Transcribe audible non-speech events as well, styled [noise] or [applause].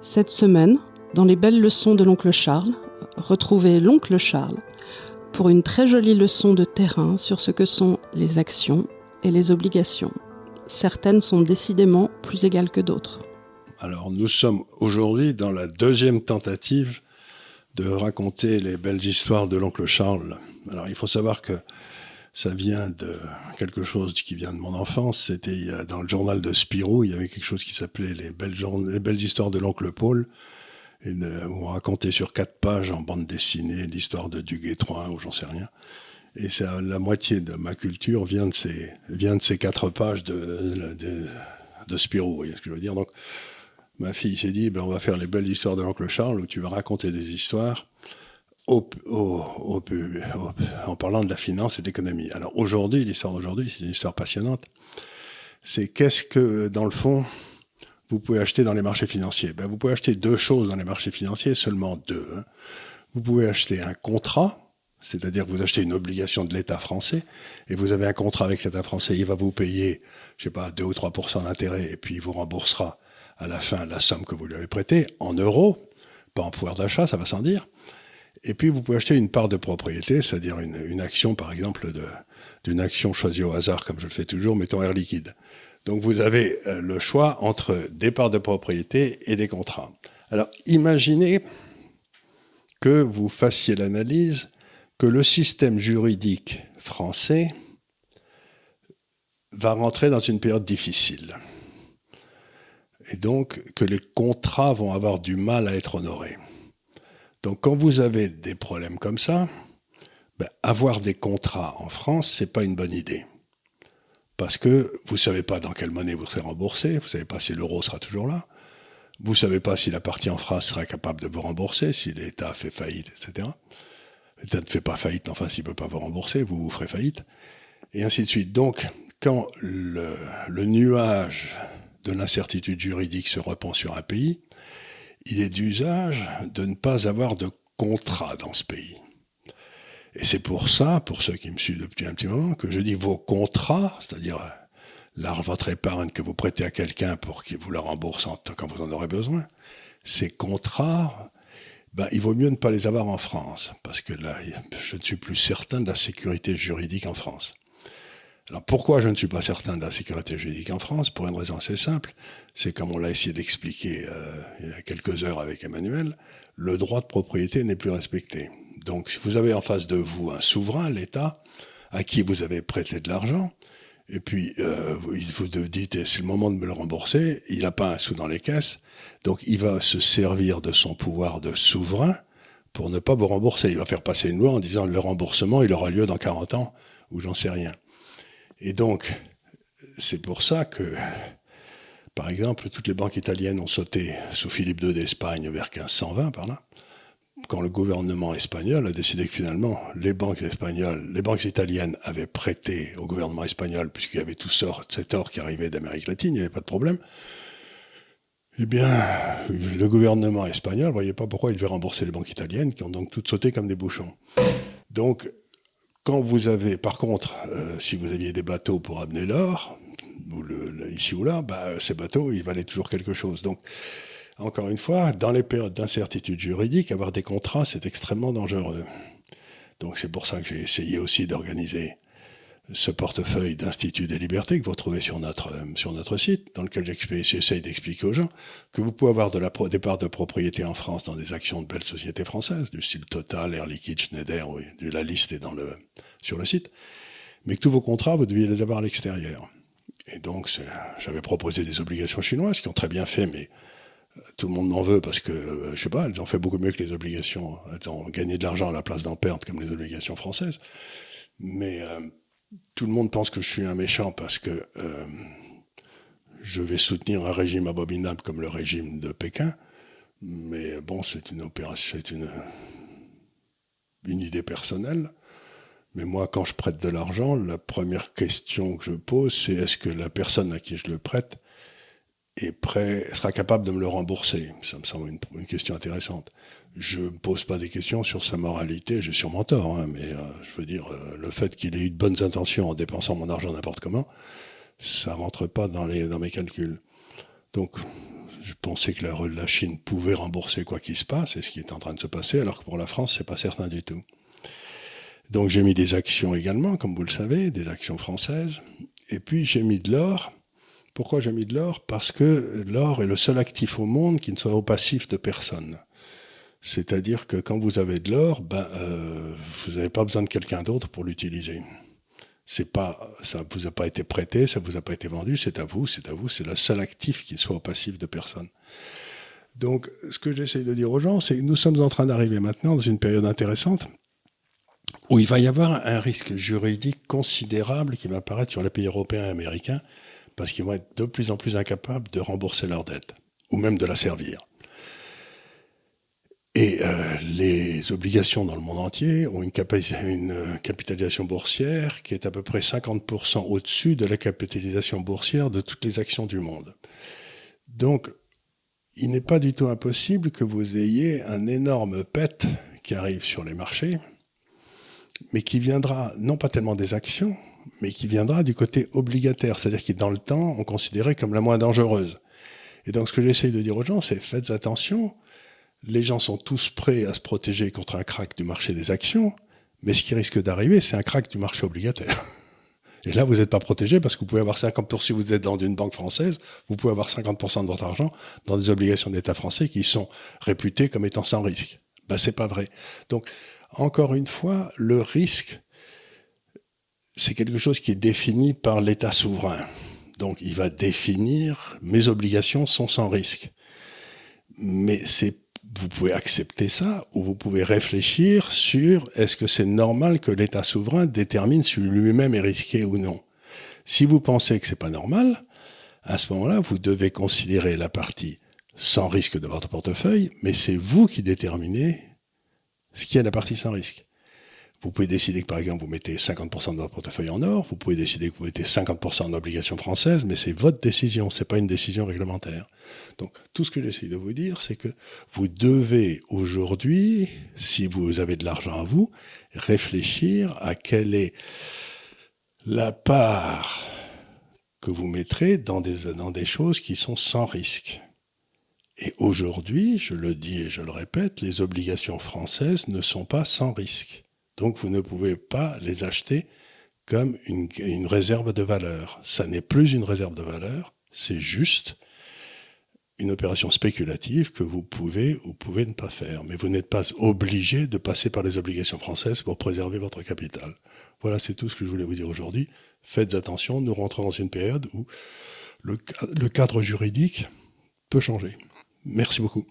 Cette semaine, dans les belles leçons de l'oncle Charles, retrouvez l'oncle Charles pour une très jolie leçon de terrain sur ce que sont les actions et les obligations. Certaines sont décidément plus égales que d'autres. Alors nous sommes aujourd'hui dans la deuxième tentative de raconter les belles histoires de l'oncle Charles. Alors il faut savoir que ça vient de quelque chose qui vient de mon enfance. C'était dans le journal de Spirou, il y avait quelque chose qui s'appelait les belles, les belles histoires de l'oncle Paul. Et on racontait sur quatre pages en bande dessinée l'histoire de Duguay ou j'en sais rien. Et ça, la moitié de ma culture vient de ces, vient de ces quatre pages de, de, de Spirou, vous voyez ce que je veux dire. Donc, ma fille s'est dit, ben, on va faire les belles histoires de l'oncle Charles où tu vas raconter des histoires en parlant de la finance et de l'économie. Alors aujourd'hui, l'histoire d'aujourd'hui, c'est une histoire passionnante. C'est qu'est-ce que, dans le fond, vous pouvez acheter dans les marchés financiers? Ben, Vous pouvez acheter deux choses dans les marchés financiers, seulement deux. Hein. Vous pouvez acheter un contrat, c'est-à-dire que vous achetez une obligation de l'État français, et vous avez un contrat avec l'État français, il va vous payer, je sais pas, 2 ou 3% d'intérêt, et puis il vous remboursera à la fin la somme que vous lui avez prêtée en euros, pas en pouvoir d'achat, ça va sans dire. Et puis, vous pouvez acheter une part de propriété, c'est-à-dire une, action, par exemple, d'une action choisie au hasard, comme je le fais toujours, mettons Air Liquide. Donc, vous avez euh, le choix entre des parts de propriété et des contrats. Alors, imaginez que vous fassiez l'analyse que le système juridique français va rentrer dans une période difficile. Et donc que les contrats vont avoir du mal à être honorés. Donc quand vous avez des problèmes comme ça, ben, avoir des contrats en France, c'est pas une bonne idée. Parce que vous savez pas dans quelle monnaie vous serez remboursé, vous savez pas si l'euro sera toujours là, vous savez pas si la partie en France sera capable de vous rembourser, si l'État fait faillite, etc. L'État ne fait pas faillite, mais enfin s'il peut pas vous rembourser, vous vous ferez faillite, et ainsi de suite. Donc quand le, le nuage de l'incertitude juridique se répand sur un pays, il est d'usage de ne pas avoir de contrat dans ce pays. Et c'est pour ça, pour ceux qui me suivent depuis un petit moment, que je dis vos contrats, c'est-à-dire votre épargne que vous prêtez à quelqu'un pour qu'il vous la rembourse quand vous en aurez besoin, ces contrats, ben, il vaut mieux ne pas les avoir en France, parce que là, je ne suis plus certain de la sécurité juridique en France. Alors pourquoi je ne suis pas certain de la sécurité juridique en France Pour une raison assez simple, c'est comme on l'a essayé d'expliquer euh, il y a quelques heures avec Emmanuel, le droit de propriété n'est plus respecté. Donc si vous avez en face de vous un souverain, l'État, à qui vous avez prêté de l'argent, et puis euh, vous dites c'est le moment de me le rembourser, il n'a pas un sou dans les caisses, donc il va se servir de son pouvoir de souverain pour ne pas vous rembourser. Il va faire passer une loi en disant le remboursement, il aura lieu dans 40 ans, ou j'en sais rien. Et donc, c'est pour ça que, par exemple, toutes les banques italiennes ont sauté sous Philippe II d'Espagne vers 1520 par là, quand le gouvernement espagnol a décidé que finalement les banques espagnoles, les banques italiennes avaient prêté au gouvernement espagnol, puisqu'il y avait tout cet or qui arrivait d'Amérique latine, il n'y avait pas de problème. Eh bien, le gouvernement espagnol ne voyait pas pourquoi il devait rembourser les banques italiennes, qui ont donc toutes sauté comme des bouchons. Donc, quand vous avez, par contre, euh, si vous aviez des bateaux pour amener l'or, ici ou là, bah, ces bateaux, ils valaient toujours quelque chose. Donc, encore une fois, dans les périodes d'incertitude juridique, avoir des contrats, c'est extrêmement dangereux. Donc, c'est pour ça que j'ai essayé aussi d'organiser ce portefeuille d'Institut des libertés que vous trouvez sur notre, euh, sur notre site, dans lequel j'essaye d'expliquer aux gens que vous pouvez avoir des parts de propriété en France dans des actions de belles sociétés françaises, du style Total, Air Liquide, Schneider, oui, la liste est dans le, sur le site, mais que tous vos contrats, vous deviez les avoir à l'extérieur. Et donc, j'avais proposé des obligations chinoises qui ont très bien fait, mais euh, tout le monde m'en veut parce que, euh, je sais pas, elles ont fait beaucoup mieux que les obligations. Elles ont gagné de l'argent à la place d'en perdre comme les obligations françaises. Mais tout le monde pense que je suis un méchant parce que euh, je vais soutenir un régime abominable comme le régime de Pékin. Mais bon, c'est une opération, c'est une, une idée personnelle. Mais moi, quand je prête de l'argent, la première question que je pose, c'est est-ce que la personne à qui je le prête est prêt, sera capable de me le rembourser Ça me semble une, question intéressante je ne pose pas des questions sur sa moralité, j'ai sûrement tort, hein, mais euh, je veux dire, euh, le fait qu'il ait eu de bonnes intentions en dépensant mon argent n'importe comment, ça rentre pas dans, les, dans mes calculs. Donc, Je pensais que la, Chine pouvait rembourser quoi qu'il se passe, et ce qui est en train de se passer, alors que pour la France, c'est pas certain du tout. Donc j'ai mis des actions également, comme vous le savez, des actions françaises. Et puis j'ai mis de l'or. Pourquoi j'ai mis de l'or? Parce que l'or est le seul actif au monde qui ne soit au passif de personne. C'est-à-dire que quand vous avez de l'or, ben, euh, vous n'avez pas besoin de quelqu'un d'autre pour l'utiliser. C'est pas, ça vous a pas été prêté, ça vous a pas été vendu, c'est à vous, c'est à vous, c'est le seul actif qui soit au passif de personne. Donc, ce que j'essaie de dire aux gens, c'est que nous sommes en train d'arriver maintenant dans une période intéressante où il va y avoir un risque juridique considérable qui va apparaître sur les pays européens et américains parce qu'ils vont être de plus en plus incapables de rembourser leurs dettes ou même de la servir. Et euh, les obligations dans le monde entier ont une, une, capitalisation boursière qui est à peu près 50% au-dessus de la capitalisation boursière de toutes les actions du monde. Donc, il n'est pas du tout impossible que vous ayez un énorme pet qui arrive sur les marchés, mais qui viendra non pas tellement des actions, mais qui viendra du côté obligataire, c'est-à-dire qui dans le temps on considérait comme la moins dangereuse. Et donc ce que j'essaye de dire aux gens, c'est faites attention, les gens sont tous prêts à se protéger contre un crack du marché des actions, mais ce qui risque d'arriver, c'est un crack du marché obligataire. [laughs] Et là, vous n'êtes pas protégé parce que vous pouvez avoir 50%, si vous êtes dans une banque française, vous pouvez avoir 50% de votre argent dans des obligations d'État français qui sont réputées comme étant sans risque. Ben, c'est pas vrai. Donc, encore une fois, le risque, c'est quelque chose qui est défini par l'État souverain. Donc il va définir mes obligations sont sans risque. Mais vous pouvez accepter ça ou vous pouvez réfléchir sur est-ce que c'est normal que l'État souverain détermine si lui-même est risqué ou non. Si vous pensez que c'est pas normal, à ce moment-là, vous devez considérer la partie sans risque de votre portefeuille, mais c'est vous qui déterminez ce qui est la partie sans risque. Vous pouvez décider que, par exemple, vous mettez 50% de votre portefeuille en or, vous pouvez décider que vous mettez 50% en obligations françaises, mais c'est votre décision, c'est pas une décision réglementaire. Donc, tout ce que j'essaie de vous dire, c'est que vous devez aujourd'hui, si vous avez de l'argent à vous, réfléchir à quelle est la part que vous mettrez dans des, dans des choses qui sont sans risque. Et aujourd'hui, je le dis et je le répète, les obligations françaises ne sont pas sans risque. Donc vous ne pouvez pas les acheter comme une, réserve de valeur. Ça n'est plus une réserve de valeur, c'est juste une opération spéculative que vous pouvez ou pouvez ne pas faire. Mais vous n'êtes pas obligé de passer par les obligations françaises pour préserver votre capital. Voilà, c'est tout ce que je voulais vous dire aujourd'hui. Faites attention, nous rentrons dans une période où le cadre juridique peut changer. Merci beaucoup.